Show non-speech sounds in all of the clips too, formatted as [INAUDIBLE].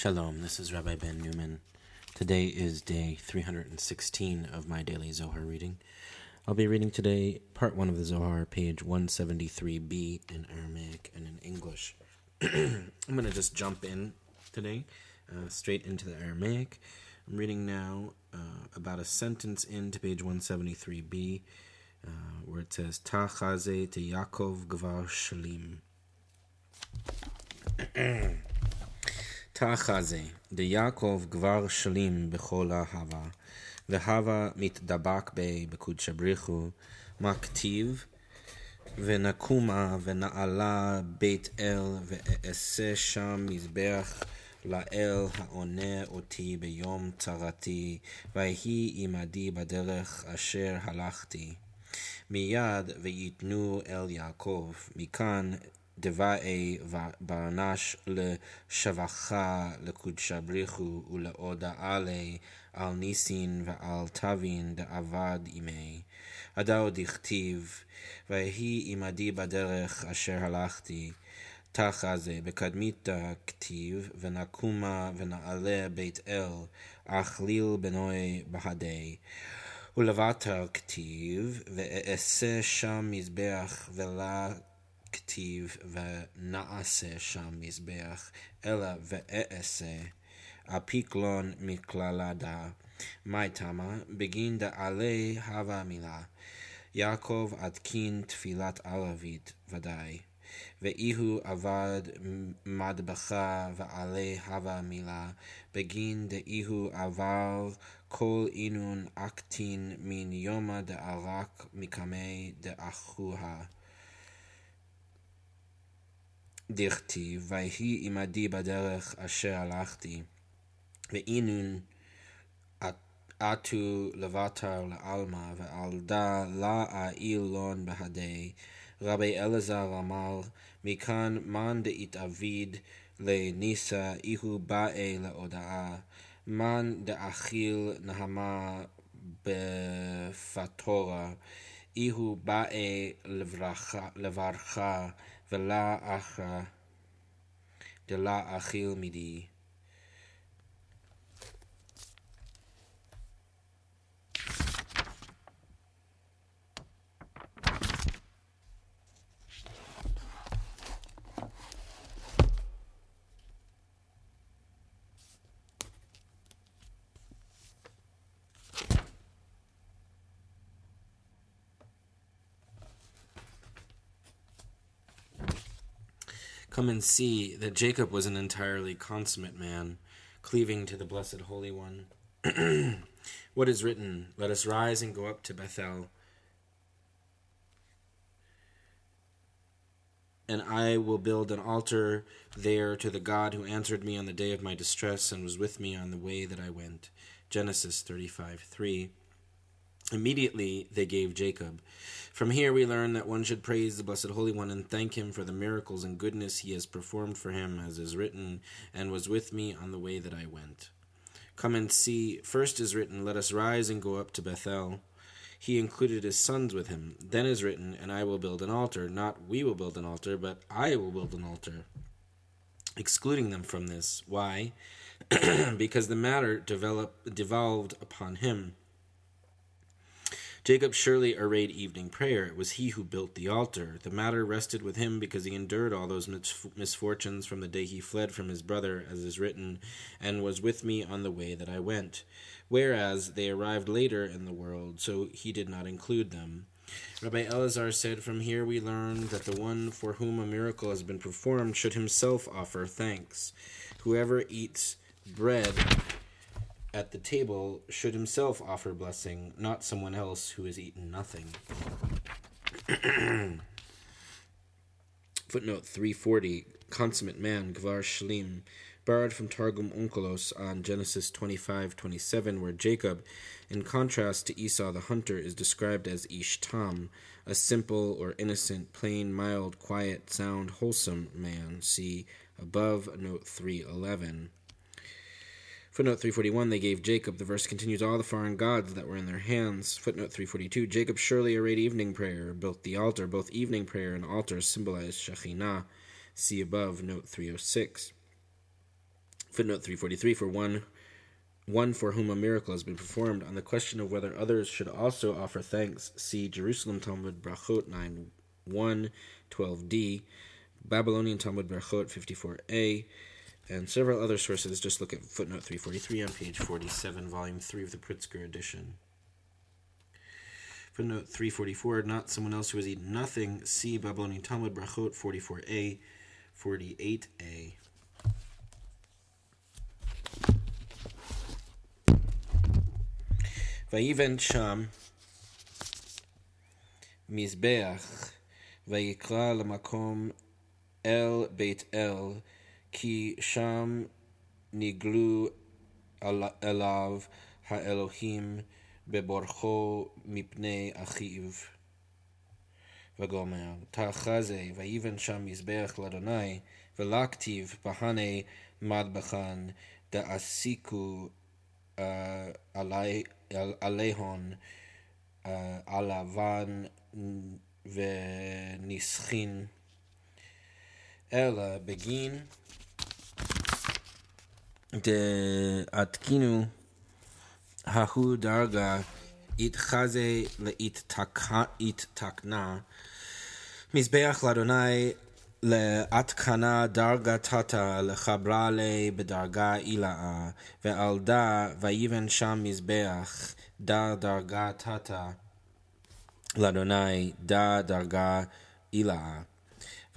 Shalom, this is Rabbi Ben Newman. Today is day 316 of my daily Zohar reading. I'll be reading today part 1 of the Zohar, page 173b in Aramaic and in English. [CLEARS THROAT] I'm going to just jump in today, uh, straight into the Aramaic. I'm reading now uh, about a sentence into page 173b, uh, where it says, Ta chaze te Yaakov gvar shalim. [CLEARS THROAT] תחזה, דיעקב כבר שלים בכל ההווה, והווה מתדבק בי בקודשא בריחו, מה כתיב? ונקומה ונעלה בית אל, ואעשה שם מזבח לאל העונה אותי ביום צרתי, ויהי עמדי בדרך אשר הלכתי. מיד ויתנו אל יעקב, מכאן דבעי ברנש לשבחה לקודשא בריחו ולהודעה לי על ניסין ועל תבין דאבד עמי. הדאו דכתיב, ויהי עמדי בדרך אשר הלכתי. תחה זה בקדמית כתיב, ונקומה ונעלה בית אל, אכליל בנוי בהדי. ולבטר כתיב, ואעשה שם מזבח ולה כתיב ונעשה שם מזבח, אלא ואעשה, הפיקלון מקללדה. מאי תמה, בגין דעלי הווה מילה. יעקב עדכין תפילת ערבית ודאי. ואיהו עבד מדבחה ועלי הווה מילה, בגין דאיהו עבר כל אינון אקטין מן יומא דערק מקמי דאחוה. דכתיב, ויהי עמדי בדרך אשר הלכתי, ואינון עטו לוותר לעלמא, ועל דא לה אילון בהדי. רבי אלעזר אמר, מכאן מאן דאתעביד לניסה, איהו באי להודאה, מאן דאכיל נהמה בפטורה, איהו באי לברכה, ולא אחרא דלא אכיל מידי. Come and see that Jacob was an entirely consummate man, cleaving to the Blessed Holy One. [CLEARS THROAT] what is written? Let us rise and go up to Bethel. And I will build an altar there to the God who answered me on the day of my distress and was with me on the way that I went. Genesis 35 3. Immediately they gave Jacob. From here we learn that one should praise the Blessed Holy One and thank him for the miracles and goodness he has performed for him, as is written, and was with me on the way that I went. Come and see. First is written, Let us rise and go up to Bethel. He included his sons with him. Then is written, And I will build an altar. Not we will build an altar, but I will build an altar. Excluding them from this. Why? [CLEARS THROAT] because the matter devolved upon him Jacob surely arrayed evening prayer. It was he who built the altar. The matter rested with him because he endured all those misfortunes from the day he fled from his brother, as is written, and was with me on the way that I went. Whereas they arrived later in the world, so he did not include them. Rabbi Elazar said, From here we learn that the one for whom a miracle has been performed should himself offer thanks. Whoever eats bread at the table should himself offer blessing, not someone else who has eaten nothing. [CLEARS THROAT] Footnote 340 Consummate man, Gvar Shlim, borrowed from Targum Onkelos on Genesis 25 27, where Jacob, in contrast to Esau the hunter, is described as Ishtam, a simple or innocent, plain, mild, quiet, sound, wholesome man. See above, note 311. Footnote 341, they gave Jacob. The verse continues, all the foreign gods that were in their hands. Footnote 342, Jacob surely arrayed evening prayer, built the altar. Both evening prayer and altar symbolize Shekhinah. See above, note 306. Footnote 343 For one one for whom a miracle has been performed. On the question of whether others should also offer thanks, see Jerusalem Talmud Brachot 9 1 12d, Babylonian Talmud Brachot 54a, and several other sources. Just look at footnote 343 on page 47, volume 3 of the Pritzker edition. Footnote 344, not someone else who has eaten nothing. See Babylonian Talmud, Brachot 44a, 48a. Vayiven Sham, Mizbeach, Vayikra Lamakom El Beit El, כי שם נגלו אליו האלוהים בבורכו מפני אחיו. וגומר, תחזה, ויבן שם מזבח לאדוני, ולכתיב בהנה מטבחן, דעסיקו עלי עליהון הלבן ונסחין, אלא בגין דעתקינו ההוא דרגה יתחזה להתתקנה מזבח לאדוני להתקנה דרגה תתא לחברה לי בדרגה אילאה, ועל דה ויבן שם מזבח דה דרגה תתא. לאדוני דה דרגה אילאה.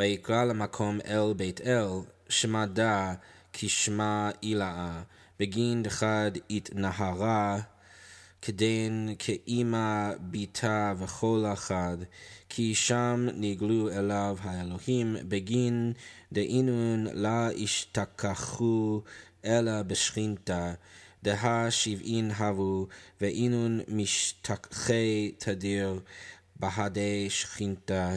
ויקרא למקום אל בית אל, שמע דה כשמה אילאה, בגין דחד התנהרה כדין כאימא ביתה וכל אחד, כי שם נגלו אליו האלוהים, בגין דאינון לה השתכחו אלא בשכינתה, דהה שבעין הבו, ואינון משתכחי תדיר בהדי שכינתה.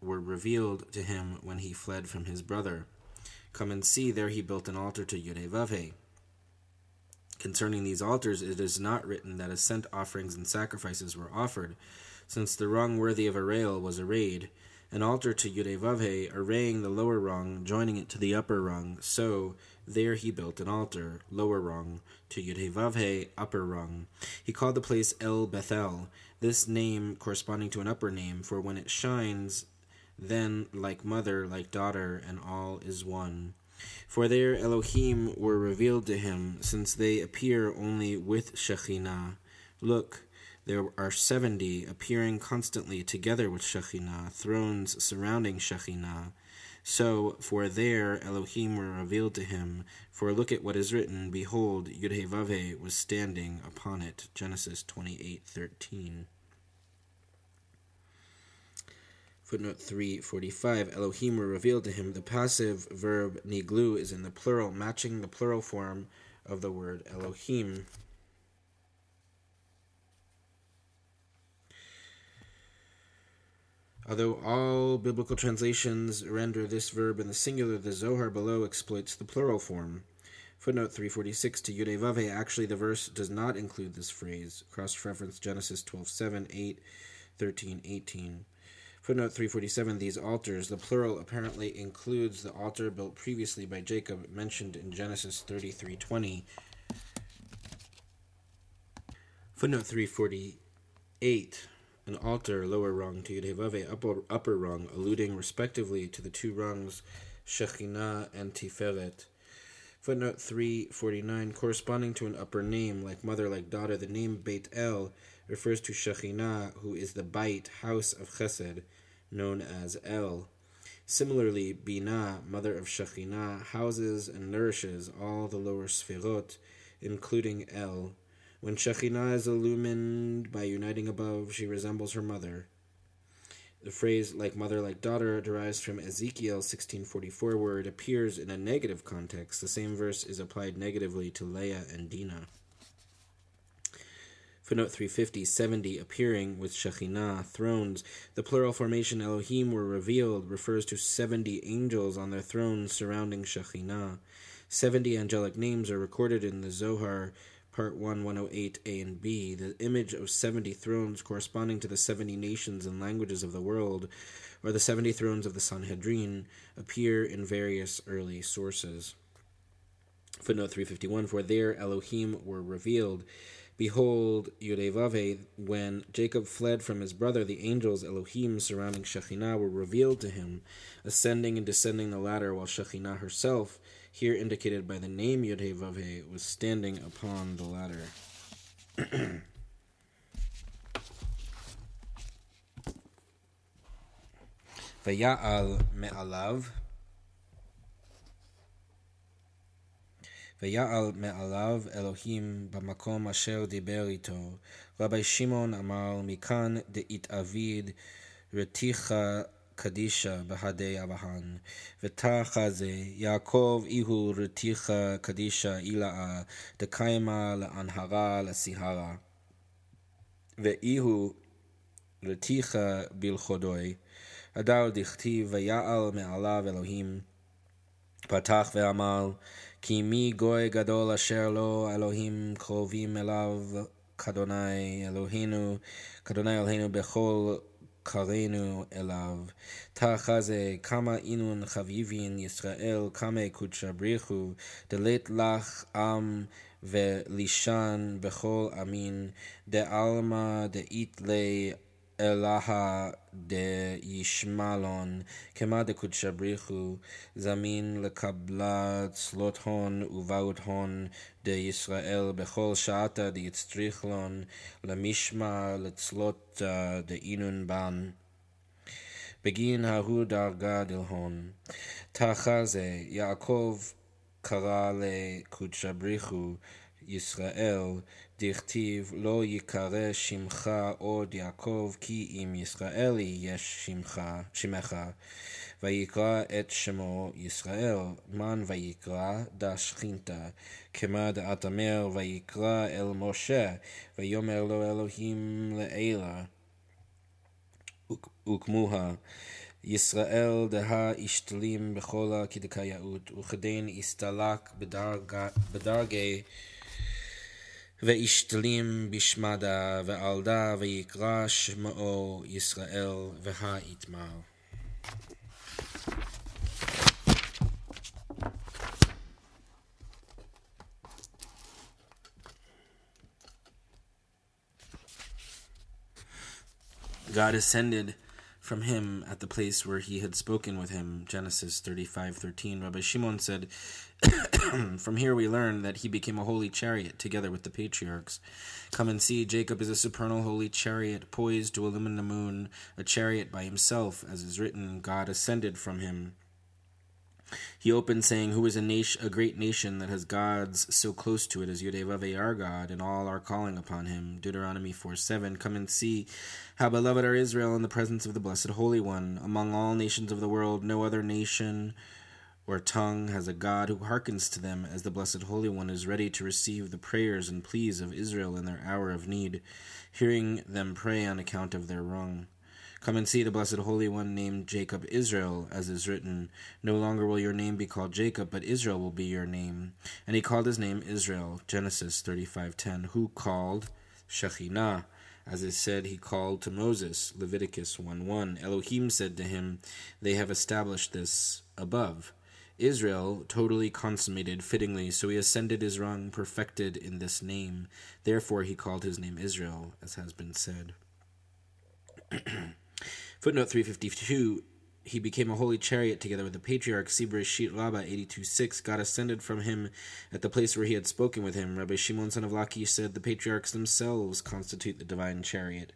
were revealed to him when he fled from his brother. Come and see, there he built an altar to Yudevavhe. Concerning these altars, it is not written that ascent offerings and sacrifices were offered, since the rung worthy of arrayal was arrayed, an altar to Yudevavhe, arraying the lower rung, joining it to the upper rung. So there he built an altar, lower rung, to Yudevavhe, upper rung. He called the place El Bethel, this name corresponding to an upper name, for when it shines, then like mother, like daughter, and all is one. For there Elohim were revealed to him, since they appear only with Shekhinah. Look, there are seventy appearing constantly together with Shekhinah, thrones surrounding Shekhinah. So, for there Elohim were revealed to him. For look at what is written, Behold, Yudhevave was standing upon it. Genesis 28.13 Footnote 345 Elohim revealed to him. The passive verb niglu is in the plural, matching the plural form of the word Elohim. Although all biblical translations render this verb in the singular, the Zohar below exploits the plural form. Footnote 346 to Yudevave, actually the verse does not include this phrase. Cross reference Genesis 12 7, 8, 13, 18. Footnote 347 These altars, the plural apparently includes the altar built previously by Jacob, mentioned in Genesis 33:20. Footnote 348 an altar lower rung to Yudhevave upper, upper rung, alluding respectively to the two rungs Shekhinah and Tiferet. Footnote 349 corresponding to an upper name like mother like daughter, the name Beit El refers to Shekhinah, who is the Bait, house of Chesed, known as El. Similarly, Binah, mother of Shekhinah, houses and nourishes all the lower Sfirot, including El. When Shekhinah is illumined by uniting above, she resembles her mother. The phrase like mother, like daughter derives from Ezekiel 16:44 where it appears in a negative context. The same verse is applied negatively to Leah and Dinah. Footnote 350, 70, appearing with Shekhinah, thrones. The plural formation Elohim were revealed refers to 70 angels on their thrones surrounding Shekhinah. 70 angelic names are recorded in the Zohar Part 1, 108a and b, the image of 70 thrones corresponding to the 70 nations and languages of the world, or the 70 thrones of the Sanhedrin, appear in various early sources. Footnote 351 For there Elohim were revealed. Behold, Yudevave, when Jacob fled from his brother, the angels Elohim surrounding Shekhinah were revealed to him, ascending and descending the ladder, while Shekhinah herself here indicated by the name Yod Vav was standing upon the ladder. [CLEARS THROAT] Vaya'al me'alav. ויעל מעליו אלוהים במקום אשר דיבר איתו. רבי שמעון אמר, מכאן דאתעביד רתיחה קדישה בהדי אבהן, ותחזה יעקב איהו רתיחה קדישה אילאה, דקיימה לאנהרה לסיהרה. ואיהו רתיחה בלכודוי, הדר דכתיב ויעל מעליו אלוהים, פתח ואמר, כי מי גוי גדול אשר לו אלוהים קרובים אליו כאדוני אלוהינו, כאדוני אלוהינו בכל קראנו אליו. תחזה כמה אינון חביבין ישראל כמה קודשא בריחו, דלית לך עם ולישן בכל אמין, דעלמא דאית לי אלהה דישמלון, כמא דקודשא בריחו, זמין לקבלה צלות הון ובעוד הון דישראל, בכל שעתה דיצטריך לון, למשמע לצלות דאינון בן. בגין ההוא דרגה דלהון. תחזה זה, יעקב קרא לקודשא בריחו, ישראל, דכתיב לא יקרא שמך עוד יעקב כי אם ישראלי יש שמך, שמך ויקרא את שמו ישראל, מן ויקרא דשכינתה, כמה אמר ויקרא אל משה, ויאמר לו אלוהים לעילה, וכמוה ישראל דה השתלים בכל הכדקאיות, וכדין הסתלק בדרגי ואשתלים בשמדה, ועלדה ויקרא שמו ישראל, והאיתמר. God ascended from him at the place where he had spoken with him. Genesis 35:13. Rabbi Shimon said, [CLEARS THROAT] "From here we learn that he became a holy chariot together with the patriarchs. Come and see, Jacob is a supernal holy chariot poised to illumine the moon, a chariot by himself, as is written, God ascended from him." He opened saying, Who is a nation, a great nation that has gods so close to it as Yudevave our God, and all are calling upon him. Deuteronomy 4 7. Come and see how beloved are Israel in the presence of the Blessed Holy One. Among all nations of the world, no other nation or tongue has a God who hearkens to them as the Blessed Holy One is ready to receive the prayers and pleas of Israel in their hour of need, hearing them pray on account of their rung. Come and see the blessed Holy One named Jacob Israel, as is written, No longer will your name be called Jacob, but Israel will be your name. And he called his name Israel, Genesis 35.10, who called Shekhinah, as is said he called to Moses, Leviticus 1.1. Elohim said to him, They have established this above. Israel, totally consummated fittingly, so he ascended his rung, perfected in this name. Therefore he called his name Israel, as has been said. [CLEARS THROAT] Footnote 352 he became a holy chariot together with the patriarch See Bereshit Rabbah 82.6. God ascended from him at the place where he had spoken with him. Rabbi Shimon son of Lakish said the patriarchs themselves constitute the divine chariot.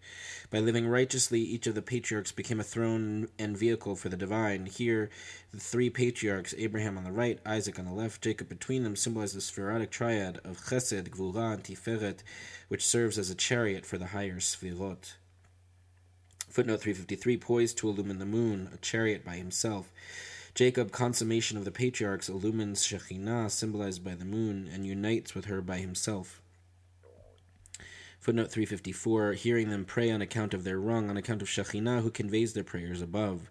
By living righteously, each of the patriarchs became a throne and vehicle for the divine. Here, the three patriarchs, Abraham on the right, Isaac on the left, Jacob between them, symbolize the sefirotic triad of Chesed, Gvura, and Tiferet, which serves as a chariot for the higher Sfirot. Footnote 353 Poised to illumine the moon, a chariot by himself. Jacob, consummation of the patriarchs, illumines Shekhinah, symbolized by the moon, and unites with her by himself. Footnote 354 Hearing them pray on account of their rung, on account of Shekhinah, who conveys their prayers above.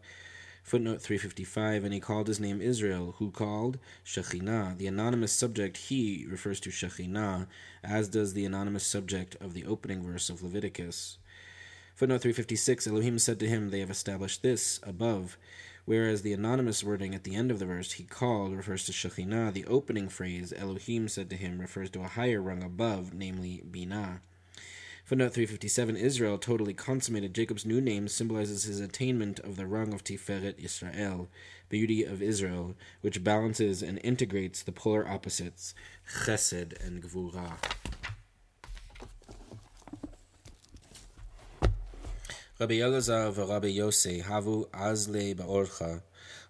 Footnote 355 And he called his name Israel, who called Shekhinah. The anonymous subject, he, refers to Shekhinah, as does the anonymous subject of the opening verse of Leviticus. Footnote 356 Elohim said to him, They have established this above. Whereas the anonymous wording at the end of the verse, he called, refers to Shekhinah, the opening phrase, Elohim said to him, refers to a higher rung above, namely Binah. Footnote 357 Israel, totally consummated. Jacob's new name symbolizes his attainment of the rung of Tiferet Israel, beauty of Israel, which balances and integrates the polar opposites, Chesed and Gvura. רבי אלעזר ורבי יוסי הבו אז לי באורחה.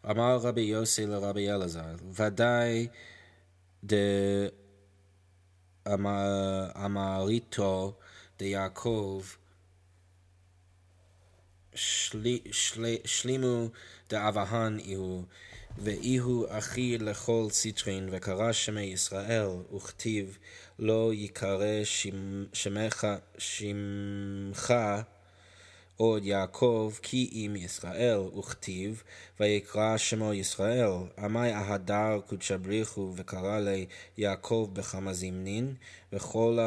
אמר רבי יוסי לרבי אלעזר, ודאי דאמריתו דיעקב שלימו דאבהן איהו, ואיהו אחי לכל סיטרין, וקרא שמי ישראל, וכתיב לא יקרא שמך, שמך עוד יעקב כי אם ישראל, וכתיב, ויקרא שמו ישראל, עמי אהדר קודשא בריחו, וקרא לי יעקב בכמה זמנין, וכל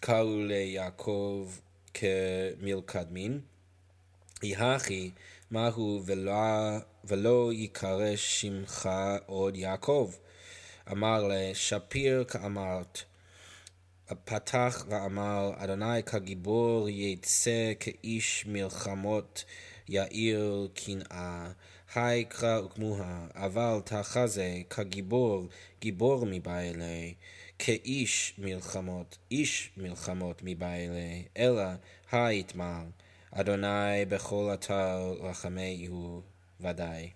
קראו ליעקב כמלכדמין. יהכי מהו ולא, ולא יקרא שמך עוד יעקב. אמר לשפיר כאמרת, פתח ואמר, אדוני כגיבור יצא כאיש מלחמות יאיר קנאה, היי קרא וכמוה, אבל תחזה כגיבור, גיבור מבעילי, כאיש מלחמות, איש מלחמות מבעילי, אלא היתמר, אדוני בכל אתר רחמי הוא ודאי.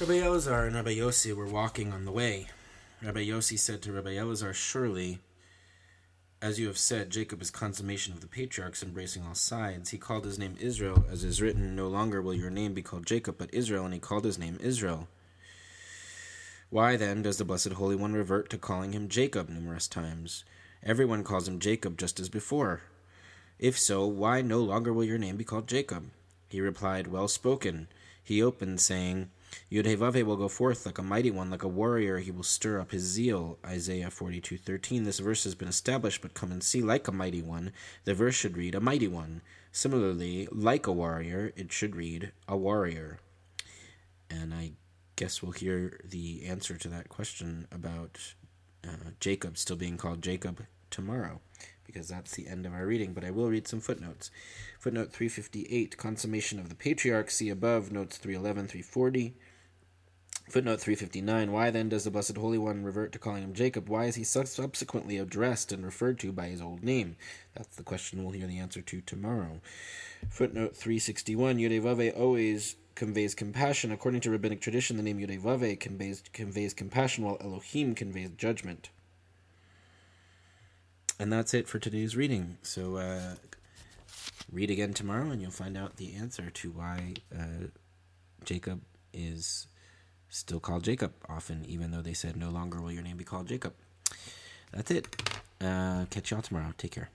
Rabbi Elazar and Rabbi Yossi were walking on the way. Rabbi Yossi said to Rabbi Elazar, Surely, as you have said, Jacob is consummation of the patriarchs, embracing all sides. He called his name Israel, as is written, No longer will your name be called Jacob, but Israel, and he called his name Israel. Why then does the Blessed Holy One revert to calling him Jacob numerous times? Everyone calls him Jacob just as before. If so, why no longer will your name be called Jacob? He replied, Well spoken. He opened, saying, Yudhevave will go forth like a mighty one, like a warrior. He will stir up his zeal. Isaiah forty-two thirteen. This verse has been established, but come and see, like a mighty one. The verse should read, a mighty one. Similarly, like a warrior, it should read, a warrior. And I guess we'll hear the answer to that question about uh, Jacob still being called Jacob tomorrow because that's the end of our reading, but I will read some footnotes. Footnote 358, consummation of the patriarch, see above, notes 311, 340. Footnote 359, why then does the Blessed Holy One revert to calling him Jacob? Why is he subsequently addressed and referred to by his old name? That's the question we'll hear the answer to tomorrow. Footnote 361, Yudevave always conveys compassion. According to rabbinic tradition, the name Yudevave conveys, conveys compassion, while Elohim conveys judgment. And that's it for today's reading. So uh, read again tomorrow, and you'll find out the answer to why uh, Jacob is still called Jacob often, even though they said no longer will your name be called Jacob. That's it. Uh, catch y'all tomorrow. Take care.